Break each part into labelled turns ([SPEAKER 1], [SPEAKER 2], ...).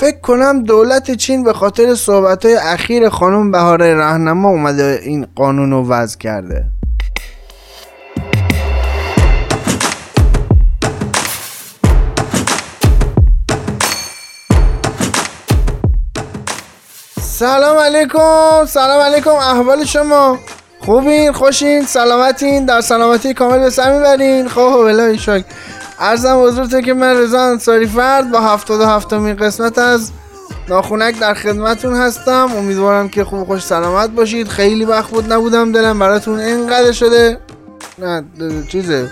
[SPEAKER 1] فکر کنم دولت چین به خاطر صحبت های اخیر خانم بهاره رهنما اومده این قانون رو وضع کرده. سلام علیکم سلام علیکم احوال شما؟ خوبین خوشین سلامتین در سلامتی کامل به سر می‌برین. خب ولای شک ارزم حضورتون که من رضا انصاری فرد با هفتاد و هفتمین قسمت از ناخونک در خدمتون هستم. امیدوارم که خوب خوش سلامت باشید. خیلی وقت بود نبودم دلم براتون اینقدر شده. نه چیزه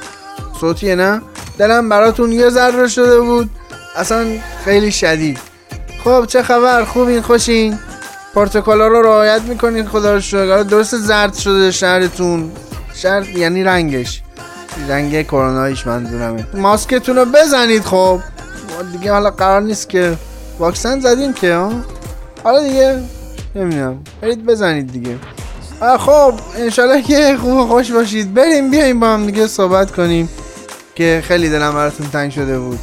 [SPEAKER 1] صوتیه نه؟ دلم براتون یه ذره شده بود. اصلا خیلی شدید. خب چه خبر؟ خوبین؟ خوشین؟ پروتکل رو رعایت می‌کنین؟ خدا رو شکر. درست زرد شده شهرتون. شهر یعنی رنگش. رنگ کرونایش منظورمه. ماسکتون رو بزنید خب. دیگه حالا قرار نیست که واکسن زدیم که حالا دیگه نمی‌دونم. برید بزنید دیگه. خب انشالله که خوب خوش باشید. بریم بیایم با هم دیگه صحبت کنیم که خیلی دلم براتون تنگ شده بود.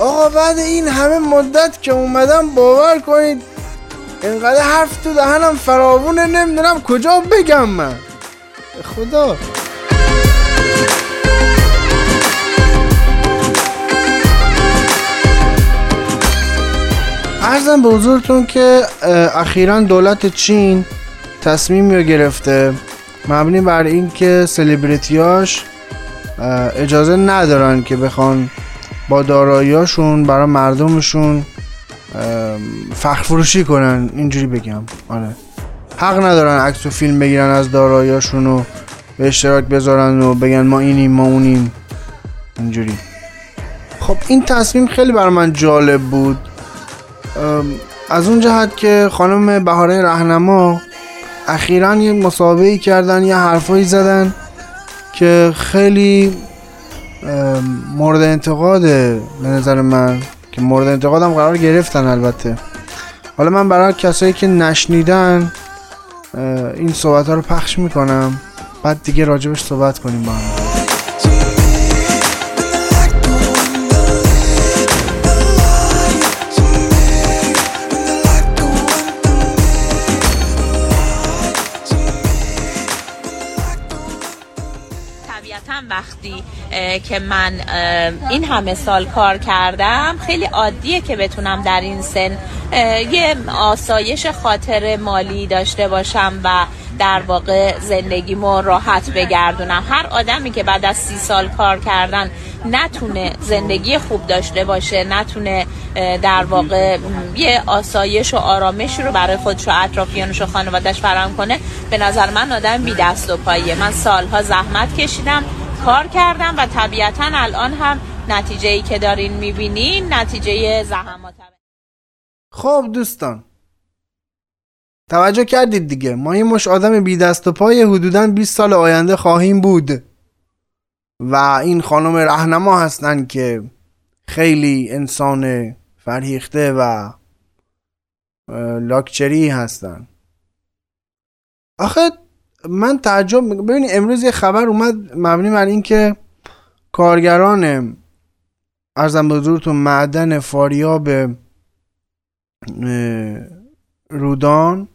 [SPEAKER 1] آقا بعد این همه مدت که اومدم باور کنید اینقدر حرف تو دهنم فراوونه نمی‌دونم کجا بگم من. خدا. ارزم به حضورتون که اخیرا دولت چین تصمیم رو گرفته. مبنی بر اینکه سلبریتیاش اجازه ندارن که بخوان با داراییاشون برای مردمشون فخر فروشی کنن اینجوری بگم. آره. حق ندارن عکس و فیلم بگیرن از داراییاشون و به اشتراک بذارن و بگن ما اینیم ما اونیم. اینجوری. خب این تصمیم خیلی برای من جالب بود. از اون جهت که خانم بهاره رهنما اخیرا یه مسابقه کردن یه حرفایی زدن که خیلی مورد انتقاد به نظر من که مورد انتقادم قرار گرفتن البته. حالا من برای کسایی که نشنیدن این صحبت ها رو پخش می‌کنم. بعد دیگه راجبش صحبت کنیم با هم.
[SPEAKER 2] وقتی که من این همه سال کار کردم خیلی عادیه که بتونم در این سن یه آسایش خاطر مالی داشته باشم و در واقع زندگیمو راحت بگردونم. هر آدمی که بعد از سی سال کار کردن نتونه زندگی خوب داشته باشه نتونه در واقع یه آسایش و آرامش رو برای خودش و اطرافیانش و خانوادش فراهم کنه به نظر من آدم بی دست و پایه من سالها زحمت کشیدم. کار کردم و طبیعتا الان هم نتیجه ای که دارین می‌بینین نتیجه زحمات
[SPEAKER 1] خب دوستان. توجه کردید دیگه. ما این مش آدم بی دست و پای حدودا 20 سال آینده خواهیم بود. و این خانم رهنما هستن که خیلی انسان فرهیخته و لاکچری هستن. آخه من تعجب ببینید امروز یه خبر اومد مبنی بر اینکه کارگران ارزم حضورتون معدن فاریاب رودان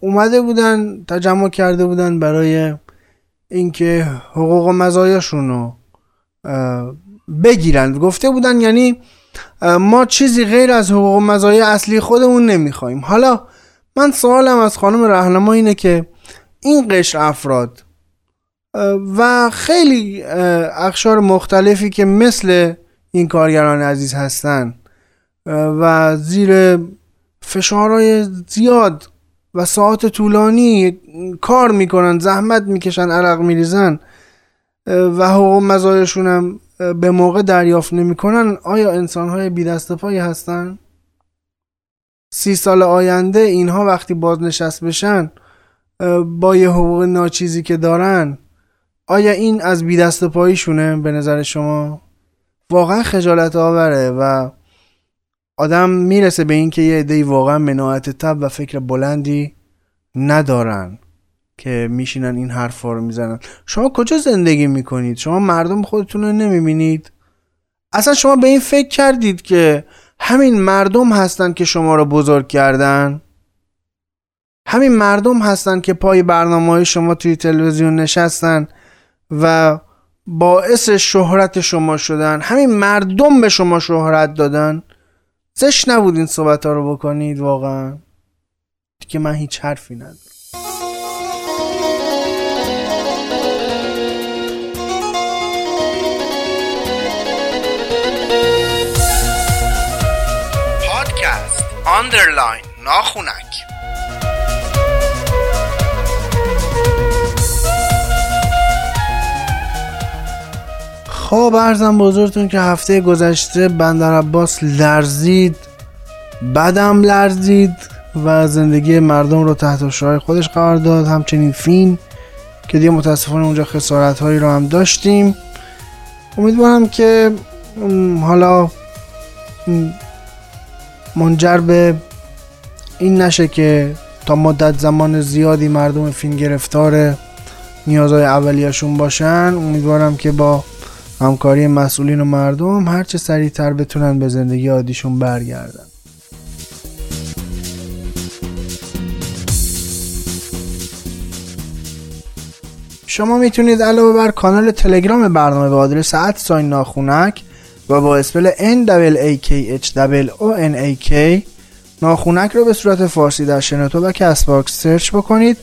[SPEAKER 1] اومده بودن تجمع کرده بودن برای اینکه حقوق و مزایاشون رو بگیرن. گفته بودن یعنی ما چیزی غیر از حقوق و مزایای اصلی خودمون نمی‌خوایم. حالا من سوالم از خانم رهنما اینه که این قشر افراد و خیلی اخشار مختلفی که مثل این کارگران عزیز هستن و زیر فشارهای زیاد و ساعت طولانی کار می‌کنن زحمت می‌کشن عرق میریزن و حقوق مزایشون هم به موقع دریافت نمی‌کنن آیا انسان های بی دست پایی هستن؟ سی سال آینده اینها وقتی بازنشست بشن با یه حقوق ناچیزی که دارن آیا این از بی دست پاییشونه به نظر شما؟ واقعا خجالت آوره و آدم می‌رسه به اینکه یه عده‌ای واقعا مناعت تب و فکر بلندی ندارن که میشینن این حرفا رو می‌زنن. شما کجا زندگی می‌کنید؟ شما مردم خودتون رو نمی‌بینید؟ اصلا شما به این فکر کردید که همین مردم هستن که شما رو بزرگ کردن؟ همین مردم هستن که پای برنامه های شما توی تلویزیون نشستن و باعث شهرت شما شدن. همین مردم به شما شهرت دادن. زش نبود این صحبت ها رو بکنید واقعا. که من هیچ حرفی ندارم. پادکست آندرلاین ناخونک. خب ارزم بزرگتون که هفته گذشته بندر عباس لرزید بدم لرزید و زندگی مردم رو تحت شعای خودش قرار داد. همچنین فین که دیگه متاسفانه اونجا خسارت هایی رو هم داشتیم. امیدوارم که حالا منجر به این نشه که تا مدت زمان زیادی مردم فین گرفتار نیازهای اولیاشون باشن. امیدوارم که با همکاری مسئولین و مردم هرچه سریعتر بتونن به زندگی عادیشون برگردن. شما می‌تونید علاوه بر کانال تلگرام برنامه به آدرس sign ناخونک و با spell N A K H O N A K ناخونک رو به صورت فارسی در شنوتو و Castbox search بکنید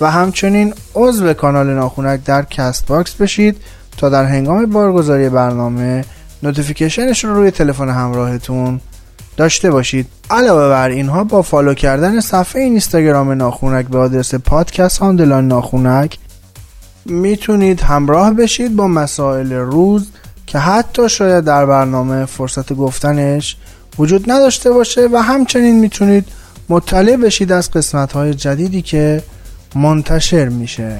[SPEAKER 1] و همچنین عضو کانال ناخونک در Castbox بشید تا در هنگام بارگذاری برنامه notification ش رو روی تلفن همراهتون داشته باشید. علاوه بر اینها با follow کردن صفحه اینستاگرام ناخونک به آدرس پادکست underline ناخونک می‌تونید همراه بشید با مسائل روز که حتی شاید در برنامه فرصت گفتنش وجود نداشته باشه و همچنین می‌تونید مطلع بشید از قسمت های جدیدی که منتشر میشه.